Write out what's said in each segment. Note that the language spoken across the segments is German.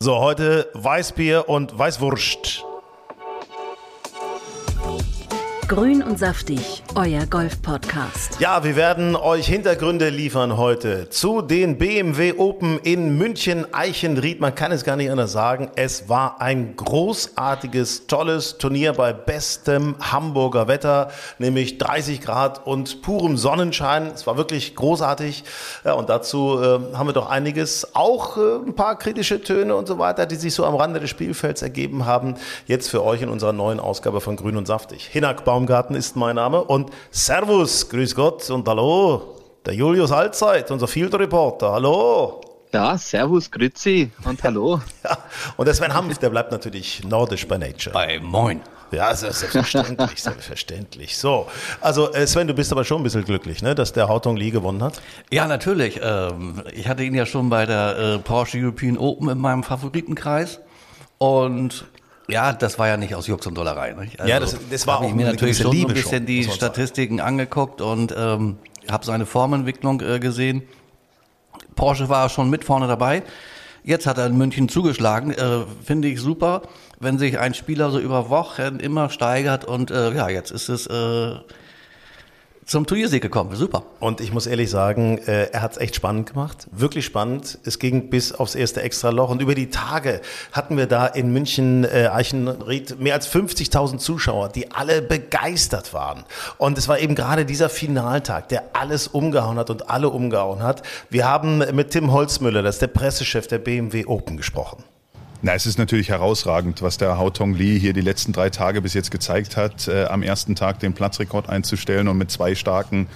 So, heute Weißbier und Weißwurst. Grün und saftig, euer Golf-Podcast. Ja, wir werden euch Hintergründe liefern heute zu den BMW Open in München Eichenried. Man kann es gar nicht anders sagen. Es war ein großartiges, tolles Turnier bei bestem Hamburger Wetter, nämlich 30 Grad und purem Sonnenschein. Es war wirklich großartig. Ja, und dazu äh, haben wir doch einiges, auch äh, ein paar kritische Töne und so weiter, die sich so am Rande des Spielfelds ergeben haben. Jetzt für euch in unserer neuen Ausgabe von Grün und Saftig. Hinak Baumgarten ist mein Name und Servus, grüß Gott und hallo, der Julius Allzeit, unser Field Reporter, hallo. Ja, servus, grüezi und hallo. ja, und der Sven Hampf, der bleibt natürlich nordisch bei Nature. Bei Moin. Ja, selbstverständlich, selbstverständlich. So, also äh, Sven, du bist aber schon ein bisschen glücklich, ne, dass der Hautong Lee gewonnen hat? Ja, natürlich. Ähm, ich hatte ihn ja schon bei der äh, Porsche European Open in meinem Favoritenkreis und ja, das war ja nicht aus Jux und Dollerei. Nicht? Also, ja, das, das war auch ich mir natürlich schon Liebe ein bisschen schon, die Statistiken sagen. angeguckt und ähm, habe seine Formentwicklung äh, gesehen. Porsche war schon mit vorne dabei. Jetzt hat er in München zugeschlagen. Äh, Finde ich super, wenn sich ein Spieler so über Wochen immer steigert und äh, ja, jetzt ist es äh, zum Turniersieg gekommen. Super. Und ich muss ehrlich sagen, äh, er hat es echt spannend gemacht. Wirklich spannend. Es ging bis aufs erste Extraloch. Und über die Tage hatten wir da in München äh, Eichenried mehr als 50.000 Zuschauer, die alle begeistert waren. Und es war eben gerade dieser Finaltag, der alles umgehauen hat und alle umgehauen hat. Wir haben mit Tim Holzmüller, das ist der Pressechef der BMW Open, gesprochen. Na, es ist natürlich herausragend, was der Hao Tong Lee hier die letzten drei Tage bis jetzt gezeigt hat, äh, am ersten Tag den Platzrekord einzustellen und mit zwei starken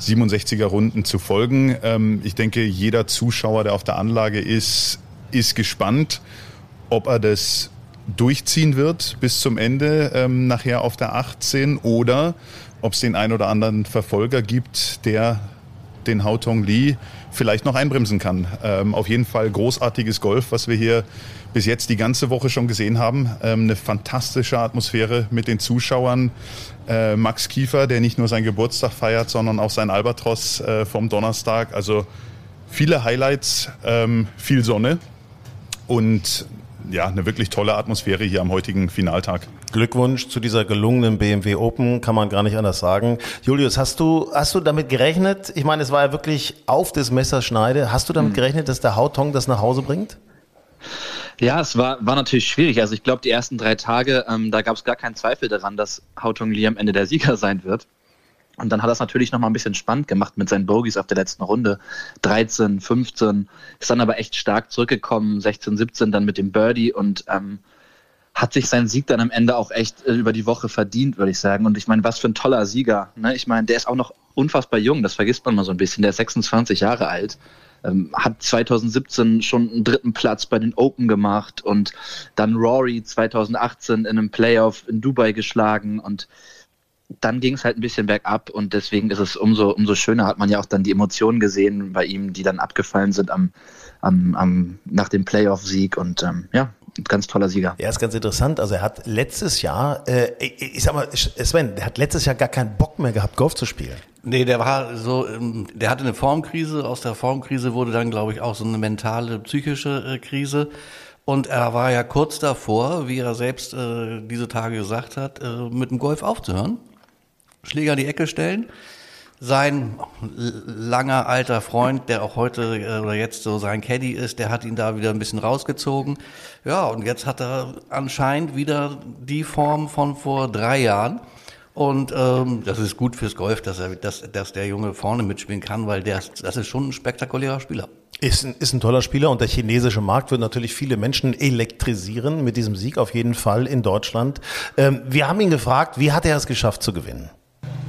67er Runden zu folgen. Ähm, ich denke, jeder Zuschauer, der auf der Anlage ist, ist gespannt, ob er das durchziehen wird bis zum Ende ähm, nachher auf der 18 oder ob es den ein oder anderen Verfolger gibt, der den Hao Tong Lee vielleicht noch einbremsen kann. Ähm, auf jeden Fall großartiges Golf, was wir hier bis jetzt die ganze Woche schon gesehen haben. Ähm, eine fantastische Atmosphäre mit den Zuschauern. Äh, Max Kiefer, der nicht nur seinen Geburtstag feiert, sondern auch sein Albatros äh, vom Donnerstag. Also viele Highlights, ähm, viel Sonne und ja, eine wirklich tolle Atmosphäre hier am heutigen Finaltag. Glückwunsch zu dieser gelungenen BMW Open, kann man gar nicht anders sagen. Julius, hast du, hast du damit gerechnet? Ich meine, es war ja wirklich auf das Messerschneide. Hast du damit hm. gerechnet, dass der Hautong das nach Hause bringt? Ja, es war, war natürlich schwierig. Also ich glaube, die ersten drei Tage, ähm, da gab es gar keinen Zweifel daran, dass Hautong Lee am Ende der Sieger sein wird. Und dann hat das natürlich nochmal ein bisschen spannend gemacht mit seinen Bogies auf der letzten Runde. 13, 15, ist dann aber echt stark zurückgekommen, 16, 17 dann mit dem Birdie und ähm, hat sich seinen Sieg dann am Ende auch echt äh, über die Woche verdient, würde ich sagen. Und ich meine, was für ein toller Sieger. Ne? Ich meine, der ist auch noch unfassbar jung, das vergisst man mal so ein bisschen. Der ist 26 Jahre alt ähm, hat 2017 schon einen dritten Platz bei den Open gemacht und dann Rory 2018 in einem Playoff in Dubai geschlagen und dann ging es halt ein bisschen bergab und deswegen ist es umso, umso schöner, hat man ja auch dann die Emotionen gesehen bei ihm, die dann abgefallen sind am, am, am nach dem Playoff-Sieg und ähm, ja, ein ganz toller Sieger. Ja, ist ganz interessant. Also er hat letztes Jahr, äh, ich, ich sag mal, Sven, der hat letztes Jahr gar keinen Bock mehr gehabt, Golf zu spielen. Nee, der war so, ähm, der hatte eine Formkrise. Aus der Formkrise wurde dann, glaube ich, auch so eine mentale, psychische äh, Krise. Und er war ja kurz davor, wie er selbst äh, diese Tage gesagt hat, äh, mit dem Golf aufzuhören. Schläger in die Ecke stellen. Sein langer alter Freund, der auch heute äh, oder jetzt so sein Caddy ist, der hat ihn da wieder ein bisschen rausgezogen. Ja, und jetzt hat er anscheinend wieder die Form von vor drei Jahren. Und ähm, das ist gut fürs Golf, dass, er, dass, dass der Junge vorne mitspielen kann, weil der, das ist schon ein spektakulärer Spieler. Ist ein, ist ein toller Spieler und der chinesische Markt wird natürlich viele Menschen elektrisieren mit diesem Sieg auf jeden Fall in Deutschland. Ähm, wir haben ihn gefragt, wie hat er es geschafft zu gewinnen?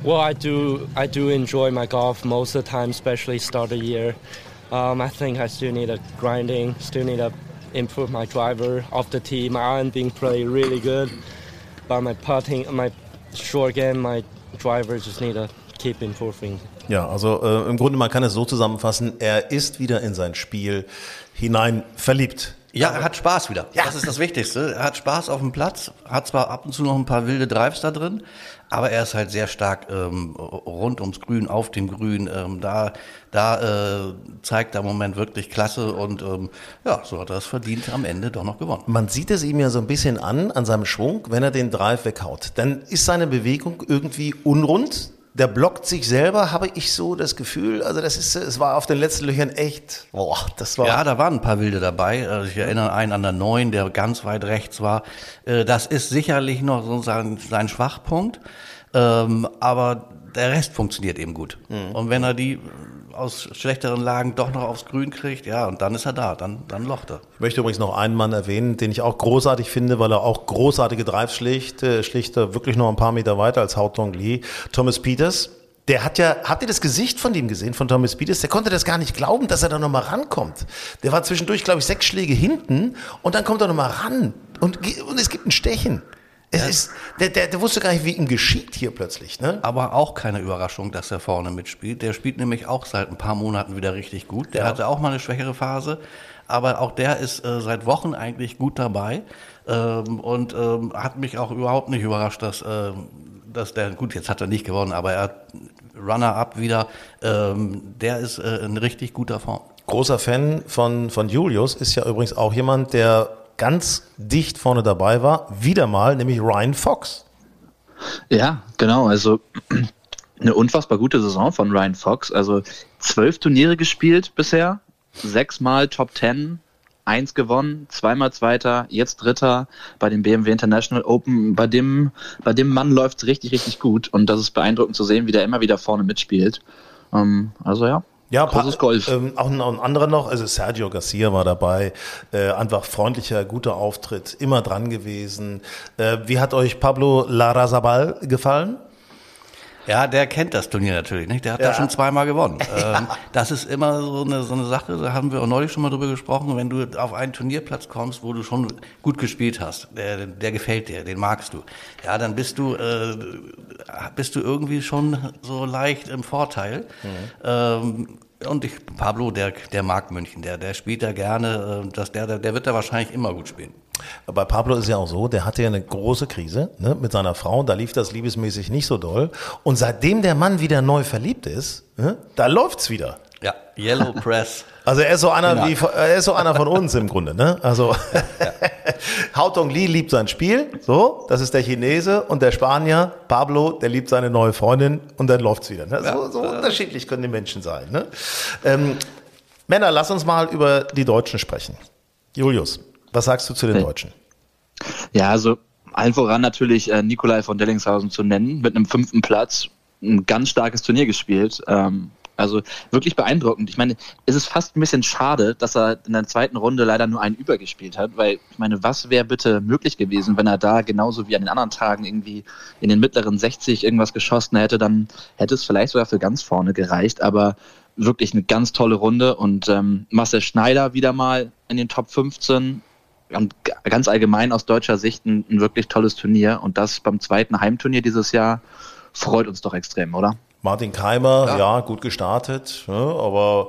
Well, I do I do enjoy my golf most of the time, especially start of the year. Um, I think I still need a grinding, still need to improve my driver off the tee. My iron being play really good, but my putting, my short game, my driver just need to keep improving. Ja, also äh, im Grunde, man kann es so zusammenfassen, er ist wieder in sein Spiel hinein verliebt. Ja, er hat Spaß wieder. Ja. Das ist das Wichtigste. Er hat Spaß auf dem Platz, hat zwar ab und zu noch ein paar wilde Drives da drin, aber er ist halt sehr stark ähm, rund ums Grün, auf dem Grün. Ähm, da da äh, zeigt er im Moment wirklich Klasse und ähm, ja, so hat er es verdient am Ende doch noch gewonnen. Man sieht es ihm ja so ein bisschen an, an seinem Schwung, wenn er den Drive weghaut. Dann ist seine Bewegung irgendwie unrund der blockt sich selber, habe ich so das Gefühl. Also das ist, es war auf den letzten Löchern echt, boah, das war. Ja, da waren ein paar Wilde dabei. Also ich erinnere einen an der Neun, der ganz weit rechts war. Äh, das ist sicherlich noch so sein, sein Schwachpunkt. Ähm, aber der Rest funktioniert eben gut. Mhm. Und wenn er die aus schlechteren Lagen doch noch aufs Grün kriegt, ja, und dann ist er da, dann, dann locht er. Ich möchte übrigens noch einen Mann erwähnen, den ich auch großartig finde, weil er auch großartige Drives schlicht, äh, schlicht wirklich noch ein paar Meter weiter als Hautong Lee. Thomas Peters. Der hat ja, habt ihr das Gesicht von dem gesehen, von Thomas Peters? Der konnte das gar nicht glauben, dass er da nochmal rankommt. Der war zwischendurch, glaube ich, sechs Schläge hinten und dann kommt er nochmal ran und, und es gibt ein Stechen. Es ja. ist, der, der, der wusste gar nicht, wie ihm geschieht hier plötzlich. Ne? Aber auch keine Überraschung, dass er vorne mitspielt. Der spielt nämlich auch seit ein paar Monaten wieder richtig gut. Der ja. hatte auch mal eine schwächere Phase, aber auch der ist äh, seit Wochen eigentlich gut dabei ähm, und ähm, hat mich auch überhaupt nicht überrascht, dass, äh, dass der, gut, jetzt hat er nicht gewonnen, aber er hat Runner-up wieder, ähm, der ist äh, in richtig guter Form. Großer Fan von, von Julius ist ja übrigens auch jemand, der ganz dicht vorne dabei war, wieder mal, nämlich Ryan Fox. Ja, genau. Also eine unfassbar gute Saison von Ryan Fox. Also zwölf Turniere gespielt bisher, sechsmal Top Ten, eins gewonnen, zweimal Zweiter, jetzt Dritter bei dem BMW International Open. Bei dem, bei dem Mann läuft es richtig, richtig gut und das ist beeindruckend zu sehen, wie der immer wieder vorne mitspielt. Ähm, also ja, ja, großes Golf. Ähm, auch ein, ein, anderer noch, also Sergio Garcia war dabei. Äh, einfach freundlicher, guter Auftritt, immer dran gewesen. Äh, wie hat euch Pablo Larrazabal gefallen? Ja, der kennt das Turnier natürlich, nicht? Der hat ja. da schon zweimal gewonnen. Ähm, das ist immer so eine, so eine Sache, da haben wir auch neulich schon mal drüber gesprochen, wenn du auf einen Turnierplatz kommst, wo du schon gut gespielt hast, der, der gefällt dir, den magst du. Ja, dann bist du, äh, bist du irgendwie schon so leicht im Vorteil. Mhm. Ähm, und ich, Pablo, der, der mag München, der, der spielt da gerne, äh, das, der, der wird da wahrscheinlich immer gut spielen. Bei Pablo ist ja auch so, der hatte ja eine große Krise ne, mit seiner Frau, da lief das liebesmäßig nicht so doll. Und seitdem der Mann wieder neu verliebt ist, ne, da läuft's wieder. Ja, Yellow Press. Also er ist so einer genau. wie er ist so einer von uns im Grunde, ne? Also ja. Hao Tong Li liebt sein Spiel, so, das ist der Chinese und der Spanier Pablo, der liebt seine neue Freundin und dann läuft's wieder. Ne? So, so unterschiedlich können die Menschen sein. Ne? Ähm, Männer, lass uns mal über die Deutschen sprechen. Julius, was sagst du zu den Deutschen? Ja, also allen voran natürlich äh, Nikolai von Dellingshausen zu nennen, mit einem fünften Platz ein ganz starkes Turnier gespielt. Ähm, also wirklich beeindruckend. Ich meine, es ist fast ein bisschen schade, dass er in der zweiten Runde leider nur einen übergespielt hat, weil ich meine, was wäre bitte möglich gewesen, wenn er da genauso wie an den anderen Tagen irgendwie in den mittleren 60 irgendwas geschossen hätte, dann hätte es vielleicht sogar für ganz vorne gereicht, aber wirklich eine ganz tolle Runde und ähm, Marcel Schneider wieder mal in den Top 15 und ganz allgemein aus deutscher Sicht ein, ein wirklich tolles Turnier und das beim zweiten Heimturnier dieses Jahr freut uns doch extrem, oder? Martin Keimer, ja, ja gut gestartet, ne, aber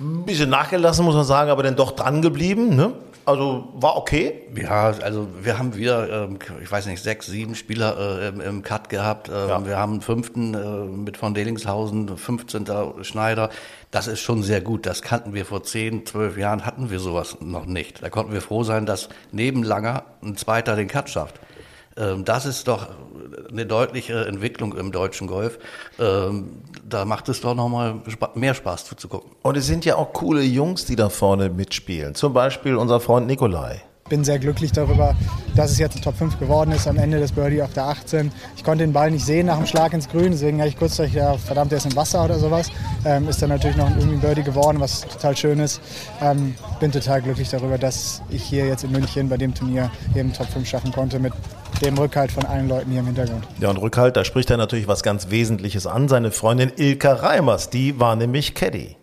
ein bisschen nachgelassen, muss man sagen, aber dann doch dran geblieben. Ne? Also war okay. Ja, also wir haben wieder, ähm, ich weiß nicht, sechs, sieben Spieler äh, im, Cut gehabt. Ähm, ja. Wir haben einen fünften äh, mit von Delingshausen, 15. Schneider. Das ist schon sehr gut. Das kannten wir vor zehn, zwölf Jahren, hatten wir sowas noch nicht. Da konnten wir froh sein, dass neben Langer ein Zweiter den Cut schafft. Ähm, das ist doch eine deutliche Entwicklung im deutschen Golf. Ähm, da macht es doch nochmal mehr Spaß zuzugucken. Und es sind ja auch coole Jungs, die da vorne mitspielen. Zum Beispiel unser Freund Nikolai bin sehr glücklich darüber, dass es jetzt ein Top 5 geworden ist. Am Ende des Birdie auf der 18. Ich konnte den Ball nicht sehen nach dem Schlag ins Grün, deswegen habe ich kurzzeitig gedacht, verdammt, der ist im Wasser oder sowas. Ähm, ist dann natürlich noch irgendwie ein Birdie geworden, was total schön ist. Ähm, bin total glücklich darüber, dass ich hier jetzt in München bei dem Turnier eben Top 5 schaffen konnte mit dem Rückhalt von allen Leuten hier im Hintergrund. Ja, und Rückhalt, da spricht er natürlich was ganz Wesentliches an. Seine Freundin Ilka Reimers, die war nämlich Caddy.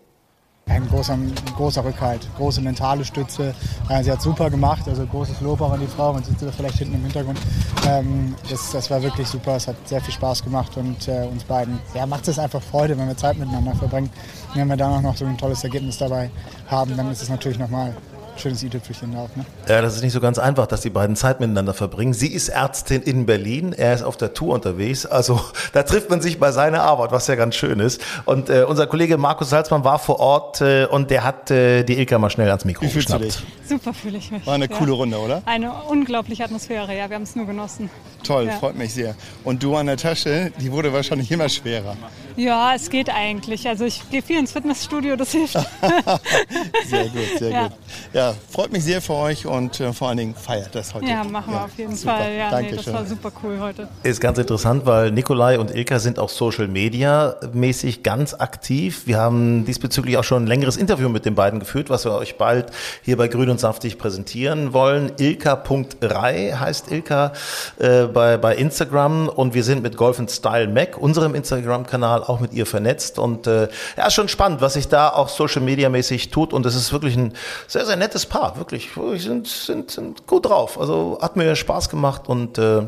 ein großer, ein großer Rückhalt, große mentale Stütze. Sie hat super gemacht, also großes Lob auch an die Frau, man sieht sie vielleicht hinten im Hintergrund. Ähm, das, das war wirklich super, es hat sehr viel Spaß gemacht und äh, uns beiden ja, macht es einfach Freude, wenn wir Zeit miteinander verbringen. Und wenn wir dann auch noch so ein tolles Ergebnis dabei haben, dann ist es natürlich nochmal schönes i-Tüpfelchen auch. Ne? Ja, das ist nicht so ganz einfach, dass die beiden Zeit miteinander verbringen. Sie ist Ärztin in Berlin, er ist auf der Tour unterwegs. Also da trifft man sich bei seiner Arbeit, was ja ganz schön ist. Und äh, unser Kollege Markus Salzmann war vor Ort äh, und der hat äh, die Ilka mal schnell ans Mikro Wie fühlst geschnappt. du dich? Super fühle ich mich. War eine ja. coole Runde, oder? Eine unglaubliche Atmosphäre, ja, wir haben es nur genossen. Toll, Ja. freut mich sehr. Und du an der Tasche, die wurde wahrscheinlich immer schwerer. Ja, es geht eigentlich. Also ich gehe viel ins Fitnessstudio, das hilft. Sehr gut, sehr Ja. gut. Ja, freut mich sehr für euch und äh, vor allen Dingen feiert das heute. ja, machen wir auf jeden super. Fall. Ja, nee, Dankeschön. das war super cool heute. Ist ganz interessant, weil Nikolai und Ilka sind auch Social Media mäßig ganz aktiv. Wir haben diesbezüglich auch schon ein längeres Interview mit den beiden geführt, was wir euch bald hier bei Grün und Saftig präsentieren wollen. Ilka.rei heißt Ilka äh, bei, bei Instagram und wir sind mit Golf Style Mac, unserem Instagram-Kanal, auch mit ihr vernetzt und äh, ja, ist schon spannend, was sich da auch Social Media mäßig tut und es ist wirklich ein sehr, sehr nettes Paar, wirklich, wirklich sind, sind, sind gut drauf. Also hat mir Spaß gemacht und äh,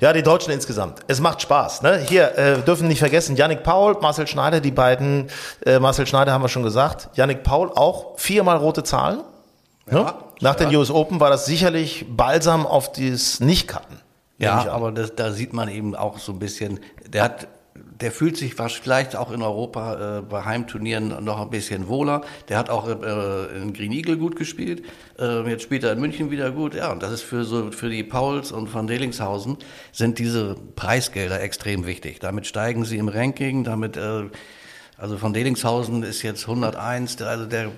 ja, die Deutschen insgesamt. Es macht Spaß. Ne? Hier äh, dürfen nicht vergessen, Yannick Paul, Marcel Schneider, die beiden, äh, Marcel Schneider haben wir schon gesagt, Yannick Paul auch viermal rote Zahlen. ne? Nach den US Open war das sicherlich Balsam auf das Nicht-Cutten. Ja, aber das, da sieht man eben auch so ein bisschen, der hat, der fühlt sich vielleicht auch in Europa äh, bei Heimturnieren noch ein bisschen wohler. Der hat auch äh, in Green Eagle gut gespielt. Äh, jetzt spielt er in München wieder gut. Ja, und das ist für so für die Pauls und Van Delingshausen sind diese Preisgelder extrem wichtig. Damit steigen sie im Ranking. Damit äh, also Van Delingshausen ist jetzt 101. Der, also der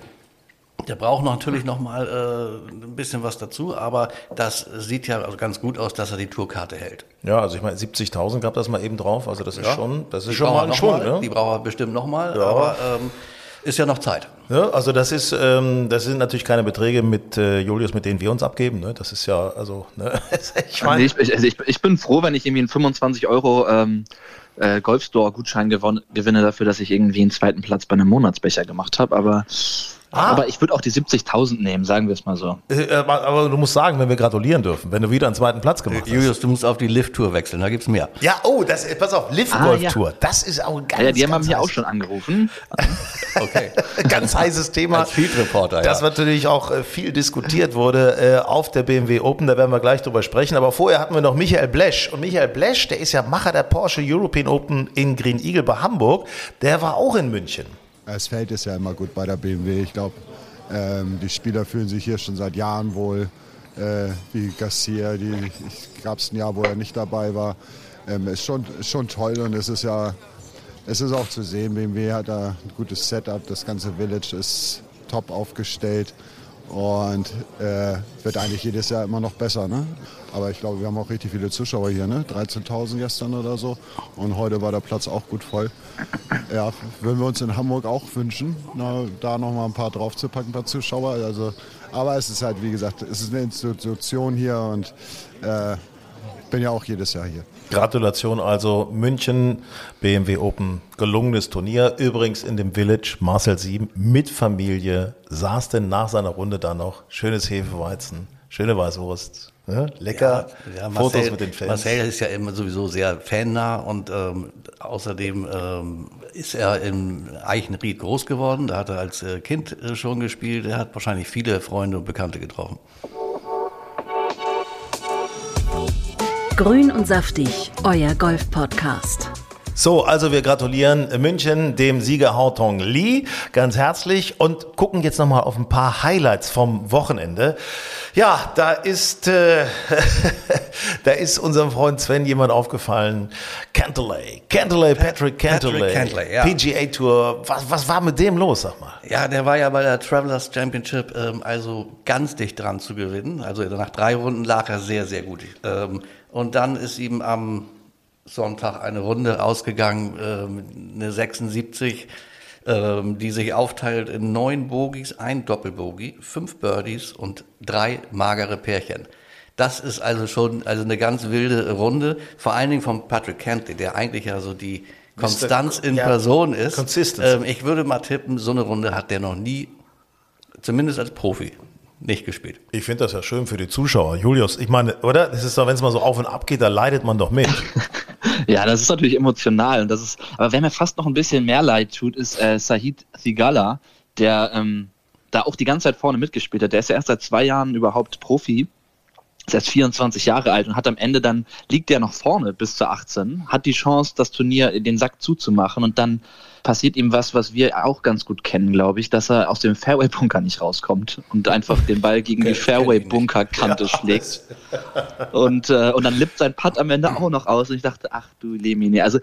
der braucht natürlich noch mal äh, ein bisschen was dazu, aber das sieht ja also ganz gut aus, dass er die Tourkarte hält. Ja, also ich meine, 70.000 gab das mal eben drauf. Also das ist schon, das ist Die schon braucht mal er ein noch Schwung. mal, Ne? Die braucht er bestimmt nochmal, Ja. aber ähm, ist ja noch Zeit. Ja, also das ist, ähm, das sind natürlich keine Beträge mit äh, Julius, mit denen wir uns abgeben. Ne? Das ist ja, also, ne? ich meine, Nee, ich, also ich, ich bin froh, wenn ich irgendwie einen 25 Euro ähm, äh, Golfstore-Gutschein gewinne dafür, dass ich irgendwie einen zweiten Platz bei einem Monatsbecher gemacht habe. Aber, Ah. aber ich würde auch die 70.000 nehmen, sagen wir es mal so. äh, aber, aber du musst sagen, wenn wir gratulieren dürfen, wenn du wieder einen zweiten Platz gemacht hast. Julius, du musst auf die Lift-Tour wechseln, da gibt's mehr. Ja, oh, das, pass auf, Live Ah, Golf ja. Tour, das ist auch ein ganz, Ja, die haben ganz mich heiß- auch schon angerufen. Okay. ganz heißes Thema. Als Field Reporter, Das ja. natürlich auch äh, viel diskutiert wurde äh, auf der BMW Open, da werden wir gleich drüber sprechen. Aber vorher hatten wir noch Michael Blesch. Und Michael Blesch, der ist ja Macher der Porsche European Open in Green Eagle bei Hamburg. Der war auch in München. Das Feld ist ja immer gut bei der BMW. Ich glaube, ähm, die Spieler fühlen sich hier schon seit Jahren wohl, äh, wie Garcia. Die gab es ein Jahr, wo er nicht dabei war. Ähm, ist schon, ist schon toll und es ist ja, es ist auch zu sehen, BMW hat da ein gutes Setup. Das ganze Village ist top aufgestellt und äh, wird eigentlich jedes Jahr immer noch besser. Ne? Aber ich glaube, wir haben auch richtig viele Zuschauer hier, ne? 13.000 gestern oder so. Und heute war der Platz auch gut voll. Ja, würden wir uns in Hamburg auch wünschen, na, da noch mal ein paar draufzupacken, ein paar Zuschauer. Also, aber es ist halt, wie gesagt, es ist eine Institution hier und äh, bin ja auch jedes Jahr hier. Gratulation also München, BMW Open, gelungenes Turnier. Übrigens in dem Village, Marcel Sieben mit Familie, saß denn nach seiner Runde da noch. Schönes Hefeweizen, schöne Weißwurst, ne? lecker. Ja, Fotos Marcel, mit den Fans. Marcel ist ja immer sowieso sehr fannah und ähm, außerdem ähm, ist er in Eichenried groß geworden. Da hat er als äh, Kind äh, schon gespielt. Er hat wahrscheinlich viele Freunde und Bekannte getroffen. Grün und saftig, euer Golf-Podcast. So, also wir gratulieren München dem Sieger Hautong Lee ganz herzlich und gucken jetzt nochmal auf ein paar Highlights vom Wochenende. Ja, da ist, äh, da ist unserem Freund Sven jemand aufgefallen. Cantley, Cantley, Patrick Cantley, Cantley, ja. PGA Tour. Was, was war mit dem los, sag mal? Ja, der war ja bei der Travelers Championship ähm, also ganz dicht dran zu gewinnen. Also nach drei Runden lag er sehr, sehr gut. Ähm, und dann ist ihm am Sonntag eine Runde ausgegangen, ähm, eine 76, ähm, die sich aufteilt in neun Bogies, ein Doppelbogie, fünf Birdies und drei magere Pärchen. Das ist also schon also eine ganz wilde Runde, vor allen Dingen von Patrick Cantley, der eigentlich ja so die Konstanz in ja, Person ist. Consistency. Ähm, ich würde mal tippen, so eine Runde hat der noch nie, zumindest als Profi, nicht gespielt. Ich finde das ja schön für die Zuschauer. Julius, ich meine, oder? Das ist doch, wenn es mal so auf und ab geht, da leidet man doch mit. Ja, das ist natürlich emotional. Und das ist, aber wer mir fast noch ein bisschen mehr leid tut, ist äh, Sahid Thigala, der ähm, da auch die ganze Zeit vorne mitgespielt hat. Der ist ja erst seit zwei Jahren überhaupt Profi. Ist erst 24 Jahre alt und hat am Ende dann, liegt der noch vorne bis zu 18, hat die Chance, das Turnier in den Sack zuzumachen und dann passiert ihm was, was wir auch ganz gut kennen, glaube ich, dass er aus dem Fairway-Bunker nicht rauskommt und einfach den Ball gegen die Fairway-Bunker-Kante schlägt. Und, äh, und dann lippt sein Putt am Ende auch noch aus und ich dachte, ach du Lemine. Also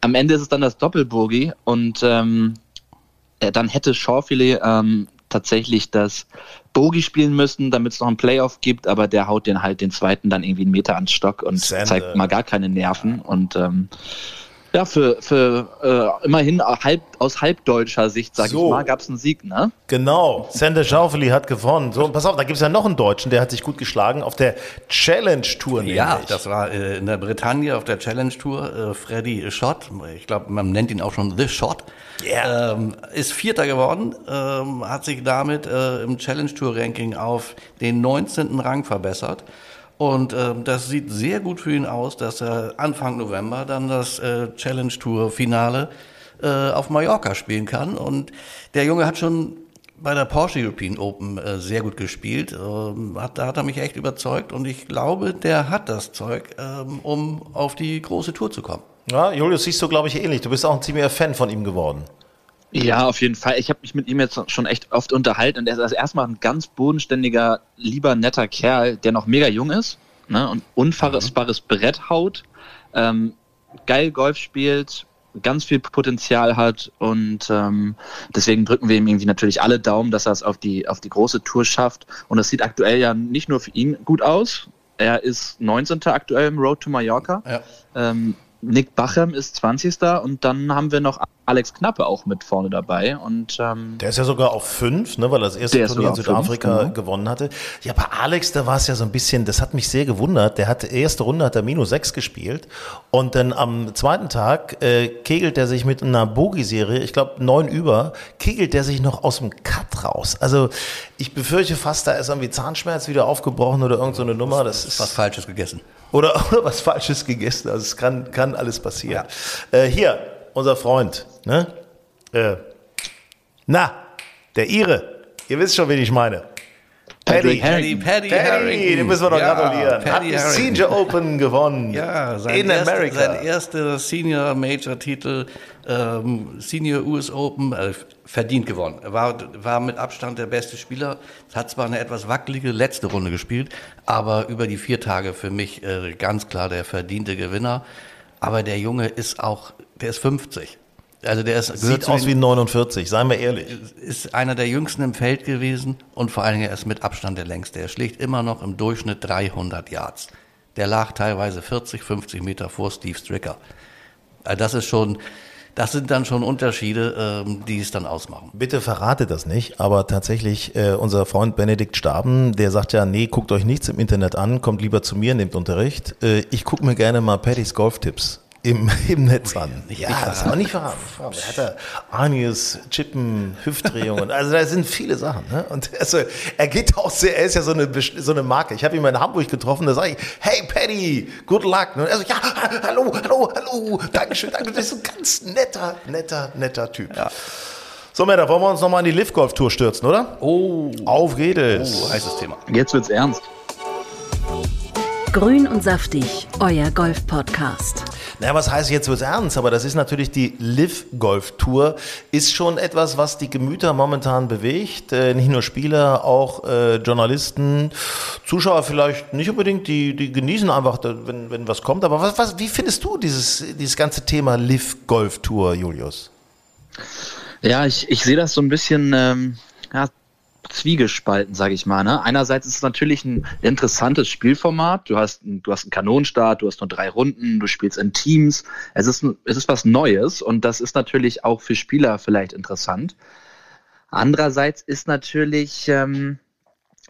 am Ende ist es dann das Doppelbogie und ähm, äh, dann hätte Schaufilet ähm, tatsächlich das Bogie spielen müssen, damit es noch einen Playoff gibt, aber der haut den halt den zweiten dann irgendwie einen Meter ans Stock und Sende. zeigt mal gar keine Nerven und ähm, ja, für, für äh, immerhin halb, aus halbdeutscher Sicht, sag So. ich mal, gab es einen Sieg, ne? Genau, Sander Schaufeli hat gewonnen. So, und pass auf, da gibt es ja noch einen Deutschen, der hat sich gut geschlagen auf der Challenge Tour. Ja, nämlich. das war äh, in der Bretagne auf der Challenge Tour. Äh, Freddy Schott, ich glaube, man nennt ihn auch schon The Shot, Yeah. ähm, ist Vierter geworden, ähm, hat sich damit äh, im Challenge Tour Ranking auf den 19. Rang verbessert. Und ähm, das sieht sehr gut für ihn aus, dass er Anfang November dann das äh, Challenge Tour Finale äh, auf Mallorca spielen kann. Und der Junge hat schon bei der Porsche European Open äh, sehr gut gespielt. Ähm, hat, da hat er mich echt überzeugt und ich glaube, der hat das Zeug, ähm, um auf die große Tour zu kommen. Ja, Julius, siehst du, glaube ich, ähnlich. Du bist auch ein ziemlicher Fan von ihm geworden. Ja, auf jeden Fall. Ich habe mich mit ihm jetzt schon echt oft unterhalten und er ist also erstmal ein ganz bodenständiger, lieber, netter Kerl, der noch mega jung ist ne, und unfassbares Brett haut, ähm, geil Golf spielt, ganz viel Potenzial hat und ähm, deswegen drücken wir ihm irgendwie natürlich alle Daumen, dass er es auf die, auf die große Tour schafft und das sieht aktuell ja nicht nur für ihn gut aus. Er ist 19. aktuell im Road to Mallorca. Ja. Ähm, Nick Bachem ist 20. und dann haben wir noch Alex Knappe auch mit vorne dabei. Und ähm, Der ist ja sogar auf fünf, ne, weil er das erste Turnier in auf fünf, Südafrika genau. gewonnen hatte. Ja, bei Alex, da war es ja so ein bisschen, das hat mich sehr gewundert. Der hat erste Runde hat er minus sechs gespielt und dann am zweiten Tag äh, kegelt er sich mit einer Bogie-Serie, ich glaube neun über, kegelt er sich noch aus dem Cut raus. Also ich befürchte fast, da ist irgendwie Zahnschmerz wieder aufgebrochen oder irgend so eine Nummer. Das ist Was Falsches gegessen. oder, oder was Falsches gegessen. Also es kann, kann alles passieren. Äh, hier, unser Freund, ne? Äh, na, der Ire. Ihr wisst schon, wen ich meine. Paddy, Paddy, Paddy, Harrington. den müssen wir doch Ja, gratulieren. Hat Paddy die Harrington. Senior Open gewonnen. Ja, sein, in erster, Amerika. sein erster Senior Major Titel, ähm, Senior US Open, äh, verdient gewonnen. War, war mit Abstand der beste Spieler. Hat zwar eine etwas wackelige letzte Runde gespielt, aber über die vier Tage für mich äh, ganz klar der verdiente Gewinner. Aber der Junge ist auch, der ist 50. Also der ist, Sieht aus wie 49, seien wir ehrlich. ist einer der jüngsten im Feld gewesen und vor allen Dingen er ist mit Abstand der längste. Er schlägt immer noch im Durchschnitt 300 Yards. Der lag teilweise 40, 50 Meter vor Steve Stricker. Also das ist schon, das sind dann schon Unterschiede, ähm, die es dann ausmachen. Bitte verrate das nicht, aber tatsächlich, äh, unser Freund Benedikt Staben, der sagt ja, nee, guckt euch nichts im Internet an, kommt lieber zu mir, nehmt Unterricht. Äh, ich gucke mir gerne mal Paddys Golftipps im, im Netz an. nicht ja, verraten. das ist auch nicht verraten. Er einiges, Chippen, Hüftdrehungen, also da sind viele Sachen. Ne? Und also, er geht auch sehr, er ist ja so eine, so eine Marke. Ich habe ihn mal in Hamburg getroffen, da sage ich, hey Paddy, good luck. Und er so, ja, hallo, hallo, hallo, Dankeschön, danke, das ist so ein ganz netter, netter, netter Typ. So, Männer, wollen wir uns nochmal in die Live-Golf-Tour stürzen, oder? Oh, Auf geht es. oh heißes Thema. jetzt wird's ernst. Grün und saftig, euer Golf-Podcast. Naja, was heißt jetzt wird's ernst? Aber das ist natürlich die Live-Golf-Tour. Ist schon etwas, was die Gemüter momentan bewegt. Äh, nicht nur Spieler, auch äh, Journalisten, Zuschauer vielleicht nicht unbedingt, die, die genießen einfach, wenn, wenn was kommt. Aber was, was, wie findest du dieses, dieses ganze Thema Live-Golf-Tour, Julius? Ja, ich, ich sehe das so ein bisschen ähm, ja, zwiegespalten, sage ich mal. Ne? Einerseits ist es natürlich ein interessantes Spielformat. Du hast, du hast einen Kanonenstart, du hast nur drei Runden, du spielst in Teams. Es ist, es ist was Neues und das ist natürlich auch für Spieler vielleicht interessant. Andererseits ist natürlich ähm,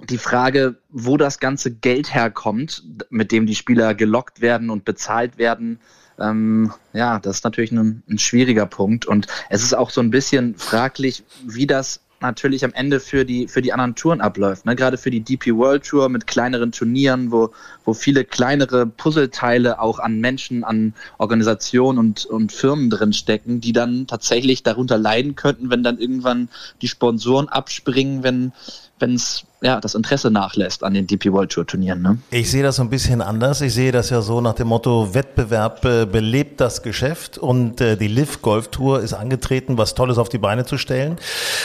die Frage, wo das ganze Geld herkommt, mit dem die Spieler gelockt werden und bezahlt werden. Ähm, ja, das ist natürlich ein, ein schwieriger Punkt. Und es ist auch so ein bisschen fraglich, wie das natürlich am Ende für die, für die anderen Touren abläuft. Ne? Gerade für die DP World Tour mit kleineren Turnieren, wo, wo viele kleinere Puzzleteile auch an Menschen, an Organisationen und, und Firmen drin stecken, die dann tatsächlich darunter leiden könnten, wenn dann irgendwann die Sponsoren abspringen, wenn es ja, das Interesse nachlässt an den DP World Tour Turnieren. Ne? Ich sehe das so ein bisschen anders. Ich sehe das ja so nach dem Motto, Wettbewerb äh, belebt das Geschäft und äh, die Liv Golf Tour ist angetreten, was Tolles auf die Beine zu stellen.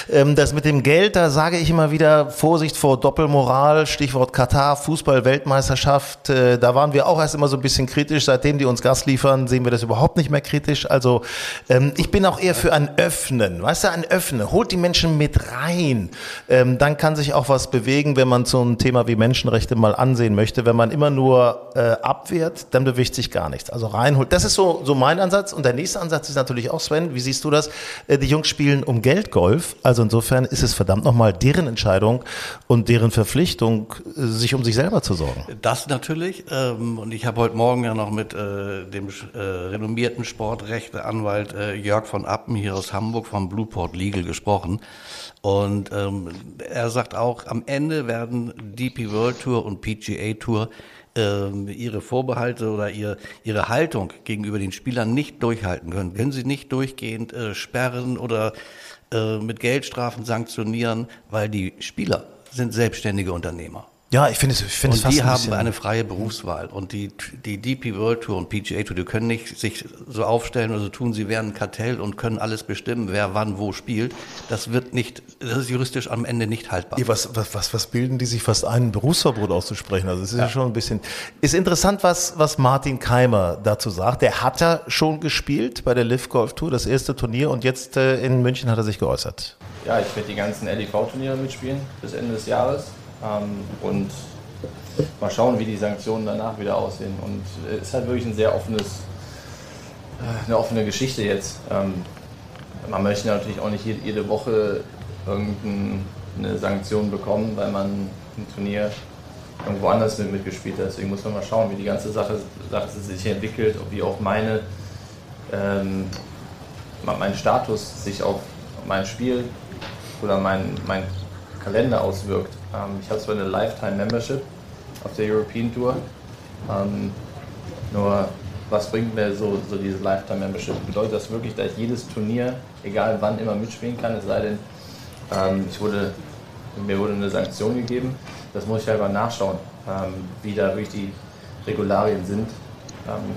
Ähm, das mit dem Geld, da sage ich immer wieder Vorsicht vor Doppelmoral, Stichwort Katar, Fußball-Weltmeisterschaft. Äh, da waren wir auch erst immer so ein bisschen kritisch. Seitdem die uns Gas liefern, sehen wir das überhaupt nicht mehr kritisch. Also ähm, ich bin auch eher für ein Öffnen. Weißt du, ein Öffnen. Holt die Menschen mit rein. Ähm, dann kann sich auch was bewegen bewegen, wenn man so ein Thema wie Menschenrechte mal ansehen möchte. Wenn man immer nur äh, abwehrt, dann bewegt sich gar nichts. Also reinholt. Das ist so, so mein Ansatz. Und der nächste Ansatz ist natürlich auch, Sven, wie siehst du das? Äh, die Jungs spielen um Geld Golf. Also insofern ist es verdammt nochmal deren Entscheidung und deren Verpflichtung, äh, sich um sich selber zu sorgen. Das natürlich. Ähm, und ich habe heute Morgen ja noch mit äh, dem äh, renommierten Sportrechteanwalt äh, Jörg von Appen hier aus Hamburg vom Blueport Legal gesprochen. Und ähm, er sagt auch, am Ende werden DP World Tour und PGA Tour ähm, ihre Vorbehalte oder ihr, ihre Haltung gegenüber den Spielern nicht durchhalten können. Können sie nicht durchgehend äh, sperren oder äh, mit Geldstrafen sanktionieren, weil die Spieler sind selbstständige Unternehmer. Ja, ich finde es, ich finde es fast die haben eine freie Berufswahl und die die DP World Tour und PGA Tour, die können nicht sich so aufstellen oder so tun, sie wären ein Kartell und können alles bestimmen, wer wann wo spielt. Das wird nicht, das ist juristisch am Ende nicht haltbar. Ja, was, was, was, was bilden die sich fast ein, Berufsverbot auszusprechen? Also es ist ja. ja schon ein bisschen. Ist interessant, was was Martin Keimer dazu sagt. Der hat ja schon gespielt bei der Live Golf Tour, das erste Turnier, und jetzt äh, in München hat er sich geäußert. Ja, ich werde die ganzen LEV-Turniere mitspielen bis Ende des Jahres und mal schauen, wie die Sanktionen danach wieder aussehen. Und es ist halt wirklich ein sehr offenes, äh, eine offene Geschichte jetzt. Ähm, man möchte natürlich auch nicht jede Woche irgendeine Sanktion bekommen, weil man ein Turnier irgendwo anders mitgespielt hat. Deswegen muss man mal schauen, wie die ganze Sache, Sache sich entwickelt, wie auch meine, ähm, mein Status sich auf mein Spiel oder mein, mein Kalender auswirkt. Ähm, ich habe zwar eine Lifetime Membership auf der European Tour, ähm, nur was bringt mir so, so diese Lifetime Membership? Bedeutet das wirklich, dass ich jedes Turnier, egal wann, immer mitspielen kann, es sei denn, ähm, ich wurde, mir wurde eine Sanktion gegeben. Das muss ich halt mal nachschauen, ähm, wie da wirklich die Regularien sind. Ähm,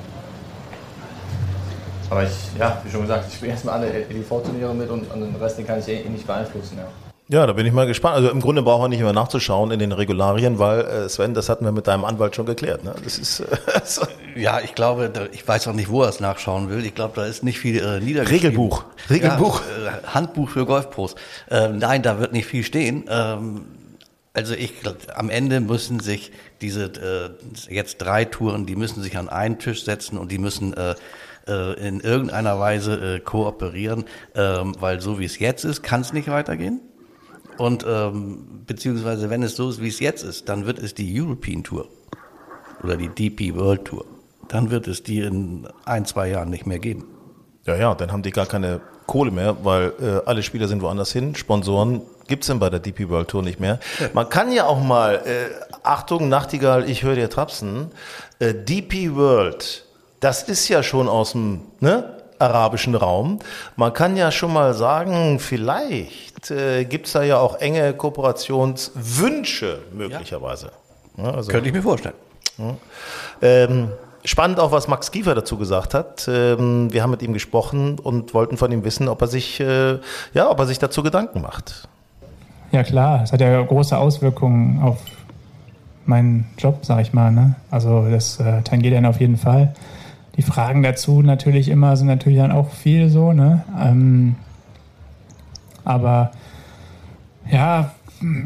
aber ich, ja, wie schon gesagt, ich spiele erstmal alle EDV-Turniere mit und, und den Rest den kann ich eh nicht beeinflussen. Ja. Ja, da bin ich mal gespannt. Also im Grunde brauchen wir nicht mehr nachzuschauen in den Regularien, weil äh, Sven, das hatten wir mit deinem Anwalt schon geklärt. Ne? Das ist, äh, so. Ja, ich glaube, ich weiß auch nicht, wo er es nachschauen will. Ich glaube, da ist nicht viel äh, niedergeschrieben. Regelbuch. Regelbuch. Ja, äh, Handbuch für Golfpros. Ähm, nein, da wird nicht viel stehen. Ähm, also ich glaube, am Ende müssen sich diese äh, jetzt drei Touren, die müssen sich an einen Tisch setzen und die müssen äh, äh in irgendeiner Weise äh, kooperieren, ähm, weil so wie es jetzt ist, kann es nicht weitergehen. Und ähm, beziehungsweise, wenn es so ist, wie es jetzt ist, dann wird es die European Tour oder die DP World Tour. Dann wird es die in ein, zwei Jahren nicht mehr geben. Ja, ja, dann haben die gar keine Kohle mehr, weil äh, alle Spieler sind woanders hin. Sponsoren gibt's denn bei der DP World Tour nicht mehr. Man kann ja auch mal, äh, Achtung, Nachtigall, ich höre dir trapsen, äh, DP World, das ist ja schon aus dem ne, arabischen Raum. Man kann ja schon mal sagen, vielleicht äh, gibt es da ja auch enge Kooperationswünsche möglicherweise. Ja. Ja, also, Könnte ich mir vorstellen. Ja. Ähm, spannend auch, was Max Kiefer dazu gesagt hat. Ähm, wir haben mit ihm gesprochen und wollten von ihm wissen, ob er sich, äh, ja, ob er sich dazu Gedanken macht. Ja klar, es hat ja große Auswirkungen auf meinen Job, sag ich mal. Ne? Also das äh, tangiert dann auf jeden Fall. Die Fragen dazu natürlich immer sind natürlich dann auch viel so. Ne? Ähm, aber ja,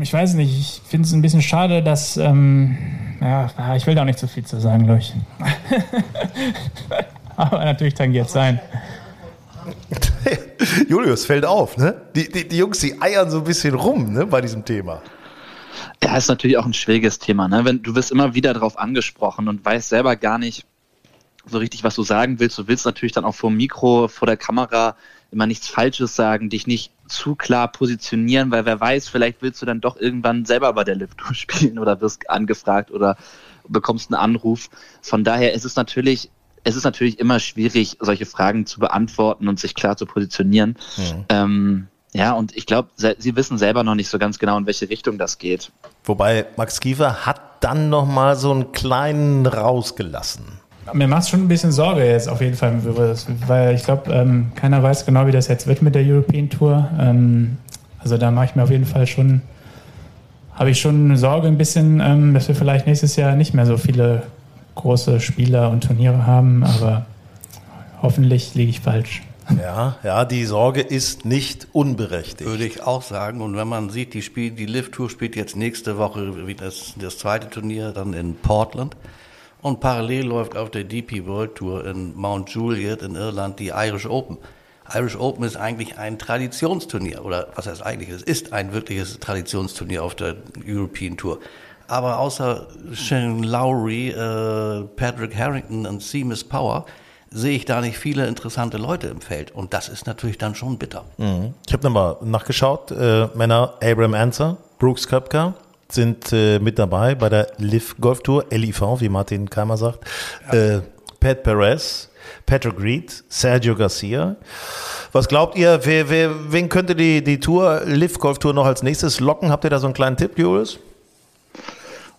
ich weiß nicht, ich finde es ein bisschen schade, dass, ähm, ja, ich will da auch nicht so viel zu sagen, glaube ich. Aber natürlich tangiert es sein. Julius, fällt auf, ne? Die, die, die Jungs, die eiern so ein bisschen rum, ne, bei diesem Thema. Ja, ist natürlich auch ein schwieriges Thema, ne? Wenn, du wirst immer wieder darauf angesprochen und weißt selber gar nicht, so richtig, was du sagen willst. Du willst natürlich dann auch vor dem Mikro, vor der Kamera immer nichts Falsches sagen, dich nicht zu klar positionieren, weil wer weiß, vielleicht willst du dann doch irgendwann selber bei der Lift-Tour spielen oder wirst angefragt oder bekommst einen Anruf. Von daher ist es natürlich, es ist natürlich immer schwierig, solche Fragen zu beantworten und sich klar zu positionieren. Mhm. Ähm, ja, und ich glaube, sie wissen selber noch nicht so ganz genau, in welche Richtung das geht. Wobei Max Kiefer hat dann noch mal so einen kleinen rausgelassen. Mir macht es schon ein bisschen Sorge jetzt auf jeden Fall, weil ich glaube, ähm, keiner weiß genau, wie das jetzt wird mit der European Tour. Ähm, also da mache ich mir auf jeden Fall schon, habe ich schon Sorge ein bisschen, ähm, dass wir vielleicht nächstes Jahr nicht mehr so viele große Spieler und Turniere haben, aber hoffentlich liege ich falsch. Ja, ja, die Sorge ist nicht unberechtigt. Würde ich auch sagen. Und wenn man sieht, die, Spiel, die Lift Tour spielt jetzt nächste Woche das, das zweite Turnier dann in Portland. Und parallel läuft auf der DP World Tour in Mount Juliet in Irland die Irish Open. Irish Open ist eigentlich ein Traditionsturnier, oder was heißt eigentlich? Es ist ein wirkliches Traditionsturnier auf der European Tour. Aber außer Shane Lowry, äh, Patrick Harrington und Seamus Power sehe ich da nicht viele interessante Leute im Feld. Und das ist natürlich dann schon bitter. Mhm. Ich habe nochmal nachgeschaut. Äh, Männer Abraham Anser, Brooks Köpker, sind äh, mit dabei bei der LIV Golf Tour, LIV, wie Martin Keimer sagt. Ja. Äh, Pat Perez, Patrick Reed, Sergio Garcia. Was glaubt ihr, wer, wer, wen könnte die, die Tour, LIV Golf Tour noch als nächstes locken? Habt ihr da so einen kleinen Tipp, Julius?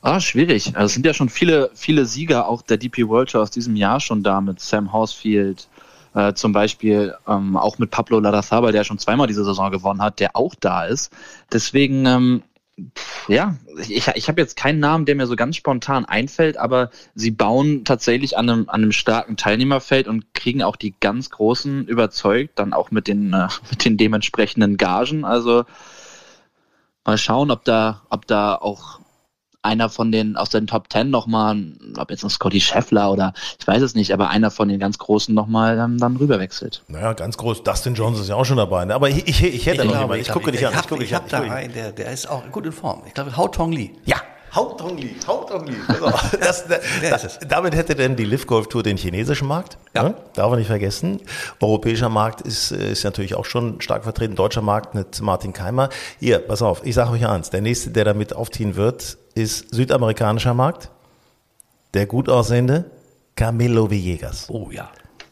Ah, schwierig. Also es sind ja schon viele, viele Sieger auch der DP World Tour aus diesem Jahr schon da mit Sam Horsfield, äh, zum Beispiel ähm, auch mit Pablo Larrazabal, der schon zweimal diese Saison gewonnen hat, der auch da ist. Deswegen ähm, ja, ich, ich habe jetzt keinen Namen, der mir so ganz spontan einfällt, aber sie bauen tatsächlich an einem, an einem starken Teilnehmerfeld und kriegen auch die ganz Großen überzeugt, dann auch mit den, äh, mit den dementsprechenden Gagen. Also mal schauen, ob da, ob da auch einer von den aus den Top Ten nochmal, ob jetzt ein Scotty Scheffler oder ich weiß es nicht, aber einer von den ganz Großen nochmal dann, dann rüberwechselt. Naja, ganz groß. Dustin Jones ist ja auch schon dabei. Ne? Aber ich, ich, ich hätte ich noch jemanden. Ich, ich gucke dich an. Ich, hab, ich, ich habe da einen, der, der ist auch gut in Form. Ich glaube, Hao Tong Lee. Ja. Hao Tong Lee, Hao Tong Lee. Das, das, das, damit hätte denn die Liv Golf Tour den chinesischen Markt. Ja. Ne? Darf man nicht vergessen. Europäischer Markt ist, ist natürlich auch schon stark vertreten. Deutscher Markt mit Martin Keimer. Hier, pass auf, ich sage euch eins. Der nächste, der damit aufziehen wird, ist südamerikanischer Markt. Der gut aussehende Camilo Villegas. Oh ja.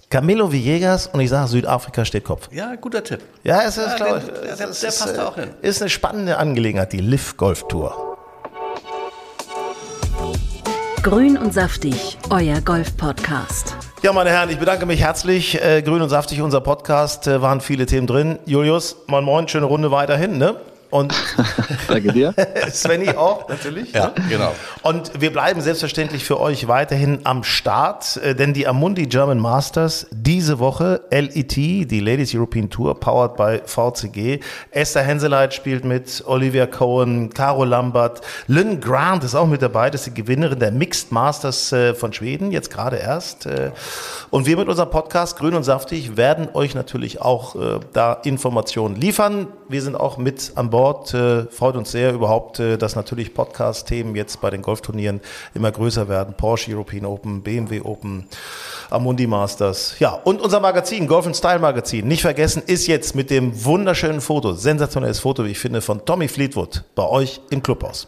Camilo Villegas und ich sage, Südafrika steht Kopf. Ja, guter Tipp. Ja, es ist, ja, glaub, der, der, der, der passt auch hin. Ist eine spannende Angelegenheit, die Liv Golf Tour. Grün und saftig, euer Golf-Podcast. Ja, meine Herren, ich bedanke mich herzlich. Äh, Grün und saftig, unser Podcast, äh, waren viele Themen drin. Julius, moin moin, schöne Runde weiterhin, ne? Und Danke dir. Svenny auch, natürlich. Ja, ne? genau. Und wir bleiben selbstverständlich für euch weiterhin am Start, äh, denn die Amundi German Masters diese Woche, LET, die Ladies European Tour, powered by VCG. Esther Henseleit spielt mit, Olivia Cohen, Caro Lambert, Lynn Grant ist auch mit dabei, das ist die Gewinnerin der Mixed Masters äh, von Schweden, jetzt gerade erst. Äh. Und wir mit unserem Podcast Grün und Saftig werden euch natürlich auch da Informationen liefern. Wir sind auch mit an Bord Bord. Äh, freut uns sehr überhaupt, äh, dass natürlich Podcast-Themen jetzt bei den Golfturnieren immer größer werden. Porsche European Open, BMW Open, Amundi Masters. Ja, und unser Magazin, Golf Style Magazin, nicht vergessen, ist jetzt mit dem wunderschönen Foto, sensationelles Foto, wie ich finde, von Tommy Fleetwood bei euch im Clubhaus.